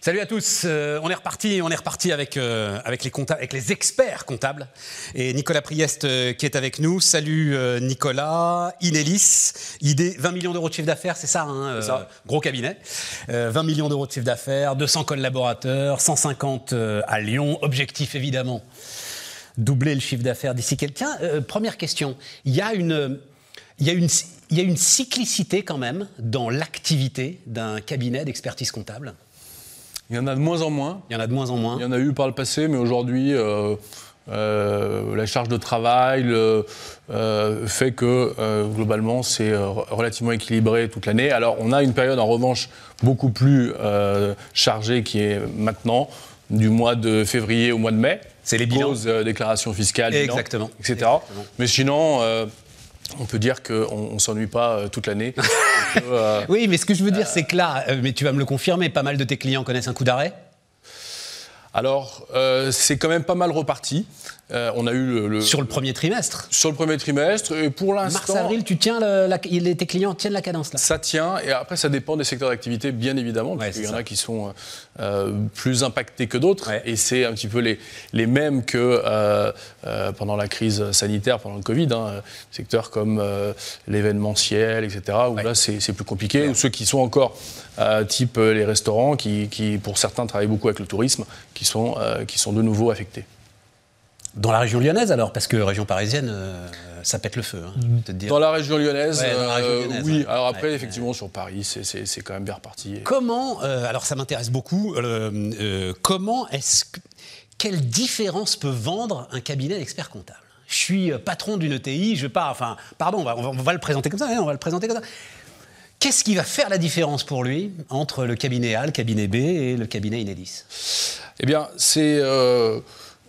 Salut à tous. Euh, on est reparti, on est reparti avec euh, avec les comptables, avec les experts comptables et Nicolas Priest euh, qui est avec nous. Salut Nicolas. Inelis, idée 20 millions d'euros de chiffre d'affaires, c'est ça, hein, ça. Gros cabinet. Euh, 20 millions d'euros de chiffre d'affaires, 200 collaborateurs, 150 euh, à Lyon. Objectif évidemment doubler le chiffre d'affaires d'ici quelqu'un. Première question, il y a une il y a une il y a une cyclicité quand même dans l'activité d'un cabinet d'expertise comptable? Il y en a de moins en moins. Il y en a de moins en moins. Il y en a eu par le passé, mais aujourd'hui, euh, euh, la charge de travail le, euh, fait que globalement, c'est relativement équilibré toute l'année. Alors, on a une période en revanche beaucoup plus chargée qui est maintenant, du mois de février au mois de mai. C'est les bilans. Cause, déclaration fiscale, bilan, Exactement. etc. Exactement. Mais sinon, on peut dire qu'on ne s'ennuie pas toute l'année. Euh, Oui, mais ce que je veux dire, c'est que là, euh, mais tu vas me le confirmer, pas mal de tes clients connaissent un coup d'arrêt. Alors, euh, c'est quand même pas mal reparti. Euh, on a eu le, le- Sur le premier trimestre. sur le premier trimestre et pour l'instant, Mars-avril, tu tiens le- la- tes clients tiennent la cadence là. ça tient. Et après, ça dépend des secteurs d'activité, bien évidemment, Ouais, parce qu'il y en a qui sont euh, plus impactés que d'autres. Ouais. Et c'est un petit peu les, les mêmes que pendant la crise sanitaire, pendant le Covid. Hein, secteurs comme l'événementiel, etc., où Ouais. là, c'est plus compliqué. Ou ceux qui sont encore type les restaurants, qui, qui, pour certains, travaillent beaucoup avec le tourisme, qui sont, euh, qui sont de nouveau affectés. Dans la région lyonnaise alors, parce que région parisienne, euh, ça pète le feu. hein, te dire. Dans la région lyonnaise, Ouais, dans la région euh, oui. Alors après, Ouais, effectivement, sur Paris, c'est- quand même bien reparti. Comment, euh, alors ça m'intéresse beaucoup, comment est-ce que, quelle différence peut vendre un cabinet d'experts comptables Je suis patron d'une ETI, je pars, enfin, pardon, on va, on va- on va le présenter comme ça, hein, on va le présenter comme ça. Qu'est-ce qui va faire la différence pour lui entre le cabinet A, le cabinet B et le cabinet Inédis Eh bien, c'est euh,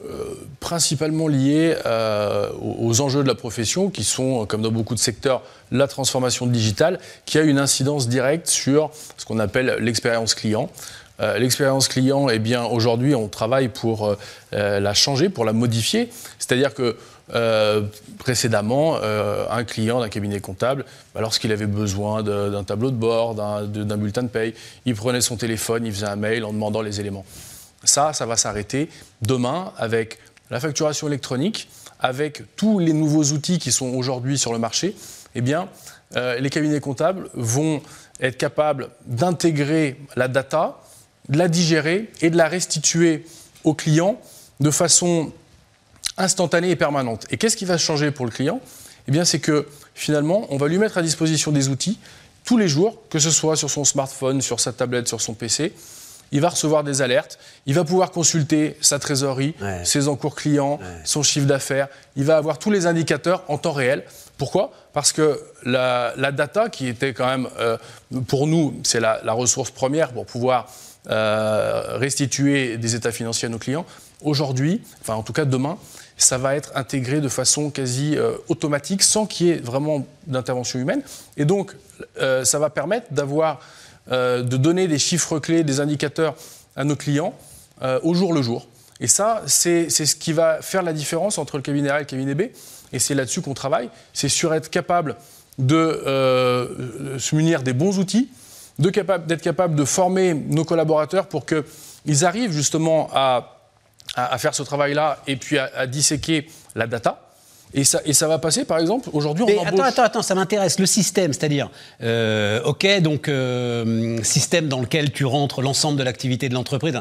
euh, principalement lié euh, aux enjeux de la profession, qui sont, comme dans beaucoup de secteurs, la transformation digitale, qui a une incidence directe sur ce qu'on appelle l'expérience client. L'expérience client, eh bien, aujourd'hui, on travaille pour la changer, pour la modifier. C'est-à-dire que euh, précédemment, euh, un client d'un cabinet comptable, bah, lorsqu'il avait besoin d'un tableau de bord, d'un bulletin de paye, il prenait son téléphone, il faisait un mail en demandant les éléments. Ça, ça va s'arrêter demain avec la facturation électronique, avec tous les nouveaux outils qui sont aujourd'hui sur le marché. Eh bien, euh, les cabinets comptables vont être capables d'intégrer la data, de la digérer et de la restituer au client de façon instantanée et permanente. Et qu'est-ce qui va changer pour le client? Eh bien, c'est que finalement, on va lui mettre à disposition des outils tous les jours, que ce soit sur son smartphone, sur sa tablette, sur son PC. Il va recevoir des alertes, il va pouvoir consulter sa trésorerie, Ouais. ses encours clients, son chiffre d'affaires. Il va avoir tous les indicateurs en temps réel. Pourquoi? Parce que la, la data, qui était quand même, euh, pour nous, c'est la, la ressource première pour pouvoir euh, restituer des états financiers à nos clients, aujourd'hui, enfin en tout cas demain, ça va être intégré de façon quasi euh, automatique sans qu'il y ait vraiment d'intervention humaine. Et donc, euh, ça va permettre d'avoir, euh, de donner des chiffres clés, des indicateurs à nos clients au jour le jour. Et ça, c'est ce qui va faire la différence entre le cabinet A et le cabinet B. Et c'est là-dessus qu'on travaille. C'est sur être capable de se munir des bons outils, d'être capable de former nos collaborateurs pour qu'ils arrivent justement à, à- à faire ce travail-là et puis à, à disséquer la data. Et ça, et ça va passer, par exemple, aujourd'hui, on Mais embauche... attends, attends, attends, ça m'intéresse. Le système, c'est-à-dire, euh, ok, donc euh, système dans lequel tu rentres l'ensemble de l'activité de l'entreprise.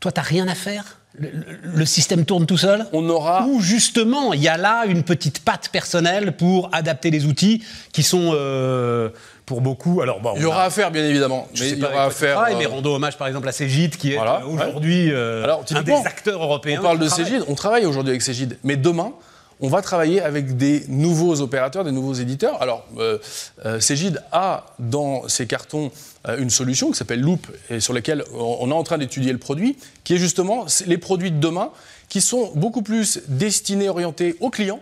Toi, t'as rien à faire? Le système tourne tout seul? On aura... Ou justement, il y a là une petite patte personnelle pour adapter les outils qui sont euh, pour beaucoup. Alors bon, Il y aura a- à faire, bien évidemment. je Mais il y aura à faire... euh, mais rendons hommage par exemple à Cégide qui est Voilà, euh, aujourd'hui euh, un des acteurs européens. On parle de. Cégide, on travaille aujourd'hui avec Cégide, mais demain, on va travailler avec des nouveaux opérateurs, des nouveaux éditeurs. Alors, euh, euh, Cégide a dans ses cartons une solution qui s'appelle Loop, et sur laquelle on est en train d'étudier le produit, qui est justement les produits de demain, qui sont beaucoup plus destinés, orientés aux clients,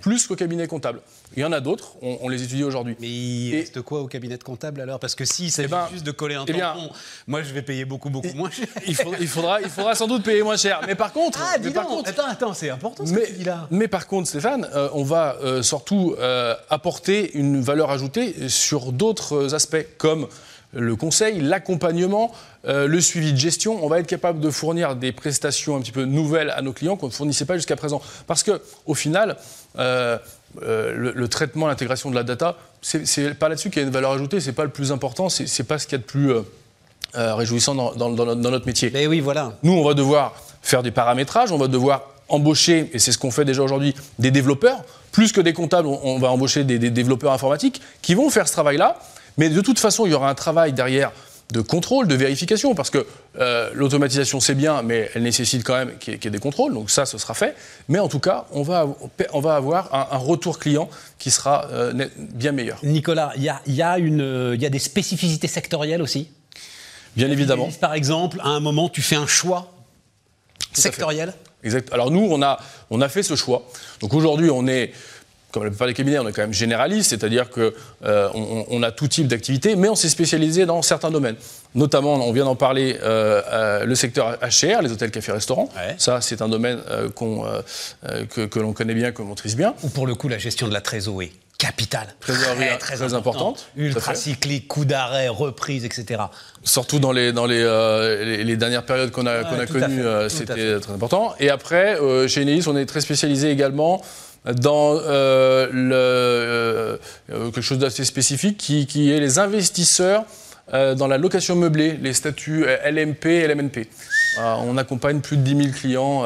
plus qu'au cabinet comptable. Il y en a d'autres, on, on les étudie aujourd'hui. Mais il Et- reste quoi au cabinet de comptable alors? Parce que si c'est ben, juste de coller un eh bien- tampon, moi je vais payer beaucoup beaucoup moins cher. Il, faudra, il faudra sans doute payer moins cher. Mais par contre, Ah, mais dis par donc contre, Attends, attends, c'est important ce mais, que tu dis là. mais par contre, Stéphane, euh, on va euh, surtout euh, apporter une valeur ajoutée sur d'autres aspects, comme le conseil, l'accompagnement, euh, le suivi de gestion. On va être capable de fournir des prestations un petit peu nouvelles à nos clients qu'on ne fournissait pas jusqu'à présent. Parce que, au final, euh, le, traitement, l'intégration de la data, c'est pas là-dessus qu'il y a une valeur ajoutée. C'est pas le plus important. C'est pas ce qu'il y a de plus réjouissant dans, dans, notre métier. Mais oui, voilà. Nous, on va devoir faire du paramétrage. On va devoir embaucher, et c'est ce qu'on fait déjà aujourd'hui, des développeurs. Plus que des comptables, on, va embaucher des, développeurs informatiques qui vont faire ce travail-là. Mais de toute façon, il y aura un travail derrière de contrôle, de vérification, parce que euh, l'automatisation c'est bien, mais elle nécessite quand même qu'il y, ait des contrôles, donc ça ce sera fait. Mais en tout cas, on va, on va avoir un, retour client qui sera euh, bien meilleur. Nicolas, il y a, y, a y a des spécificités sectorielles aussi? Bien évidemment. Par exemple, à un moment, tu fais un choix sectoriel? Exact. Alors nous, on a, on a fait ce choix. Donc aujourd'hui, on est comme la plupart des cabinets, on est quand même généraliste, c'est-à-dire qu'on euh, on, a tout type d'activité, mais on s'est spécialisé dans certains domaines. Notamment, on vient d'en parler, euh, euh, le secteur HR, les hôtels, cafés, restaurants. Ça, c'est un domaine que, que l'on connaît bien, que l'on maîtrise bien. Ou pour le coup, la gestion de la trésorerie capitale. Trésorerie très, importante. Ultra cyclique, coup d'arrêt, reprise, etc. Surtout dans les, dans les, euh, les, dernières périodes qu'on a, connues, euh, c'était très important. Et après, euh, chez Enedis, on est très spécialisé également dans le, quelque chose d'assez spécifique qui, est les investisseurs dans la location meublée, les statuts LMP et LMNP. on accompagne plus de 10 000 clients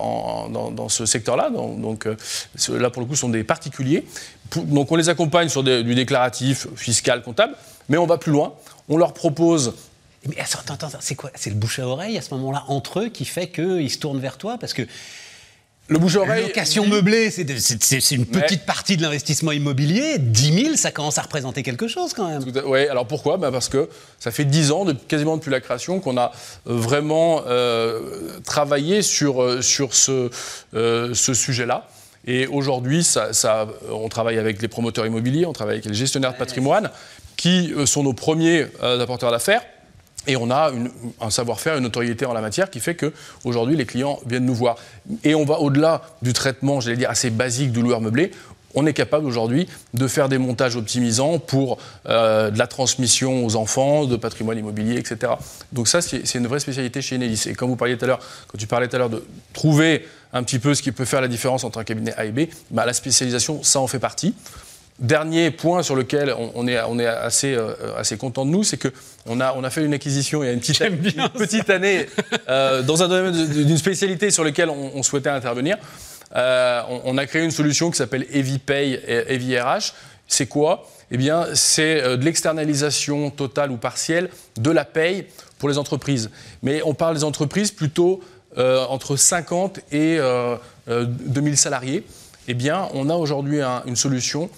en, dans, ce secteur-là. Donc, là, pour le coup, sont des particuliers donc on les accompagne sur du déclaratif fiscal, comptable, mais on va plus loin. On leur propose mais attends, attends, c'est quoi? C'est le bouche à oreille à ce moment-là entre eux qui fait qu'ils se tournent vers toi? Parce que le bouche à oreille. Location meublée, c'est une petite partie de l'investissement immobilier. 10 000, ça commence à représenter quelque chose quand même. Oui, alors pourquoi? Bah Parce que ça fait 10 ans, de, quasiment depuis la création, qu'on a euh, vraiment euh, travaillé sur, euh, sur ce, ce sujet-là. Et aujourd'hui, on travaille avec les promoteurs immobiliers, on travaille avec les gestionnaires de patrimoine, qui sont nos premiers euh, apporteurs d'affaires. Et on a un savoir-faire, une notoriété en la matière qui fait qu'aujourd'hui, les clients viennent nous voir. Et on va au-delà du traitement, j'allais dire, assez basique du loueur meublé on est capable aujourd'hui de faire des montages optimisants pour euh, de la transmission aux enfants, de patrimoine immobilier, etc. Donc ça, c'est une vraie spécialité chez Enedis. Et quand vous parliez tout à l'heure, quand tu parlais tout à l'heure de trouver un petit peu ce qui peut faire la différence entre un cabinet A et B, bah, la spécialisation, ça en fait partie. Dernier point sur lequel on, est, on est assez, euh, assez content de nous, c'est qu'on a, on a fait une acquisition il y a une petite, petite année euh, dans un domaine d'une spécialité sur lequel on souhaitait intervenir. Euh, on, a créé une solution qui s'appelle EasyPay et EasyRH. C'est quoi? Eh bien, c'est de l'externalisation totale ou partielle de la paye pour les entreprises. Mais on parle des entreprises plutôt euh, entre 50 et 2000 salariés. Eh bien, on a aujourd'hui une solution.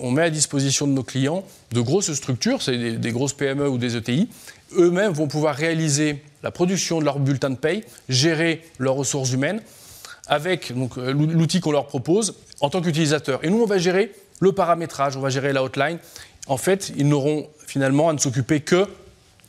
On met à disposition de nos clients de grosses structures, c'est des, des grosses PME ou des ETI. Eux-mêmes vont pouvoir réaliser la production de leur bulletin de paye, gérer leurs ressources humaines avec euh, l'outil qu'on leur propose en tant qu'utilisateur. Et nous, on va gérer le paramétrage, on va gérer la hotline. En fait, ils n'auront finalement à ne s'occuper que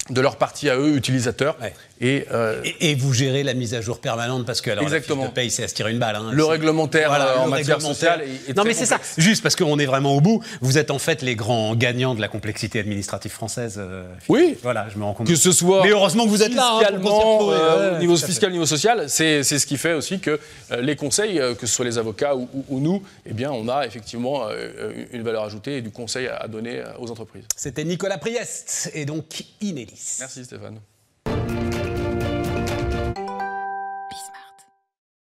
de leur partie à eux, utilisateurs. Euh, et, et, vous gérez la mise à jour permanente parce que alors, Exactement. la paye, c'est à se tirer une balle. Hein, le réglementaire euh, en matière sociale Non, mais c'est ça. Juste parce qu'on est vraiment au bout. Vous êtes en fait les grands gagnants de la complexité administrative française. Euh, oui. Voilà, je me rends compte. Que ce soit. Mais heureusement que vous êtes là. Hein, au niveau fiscal, au niveau social, c'est ce qui fait aussi que les conseils, que ce soit les avocats ou, nous, eh bien, on a effectivement une valeur ajoutée et du conseil à donner aux entreprises. C'était Nicolas Priest et donc Inélis. Merci Stéphane.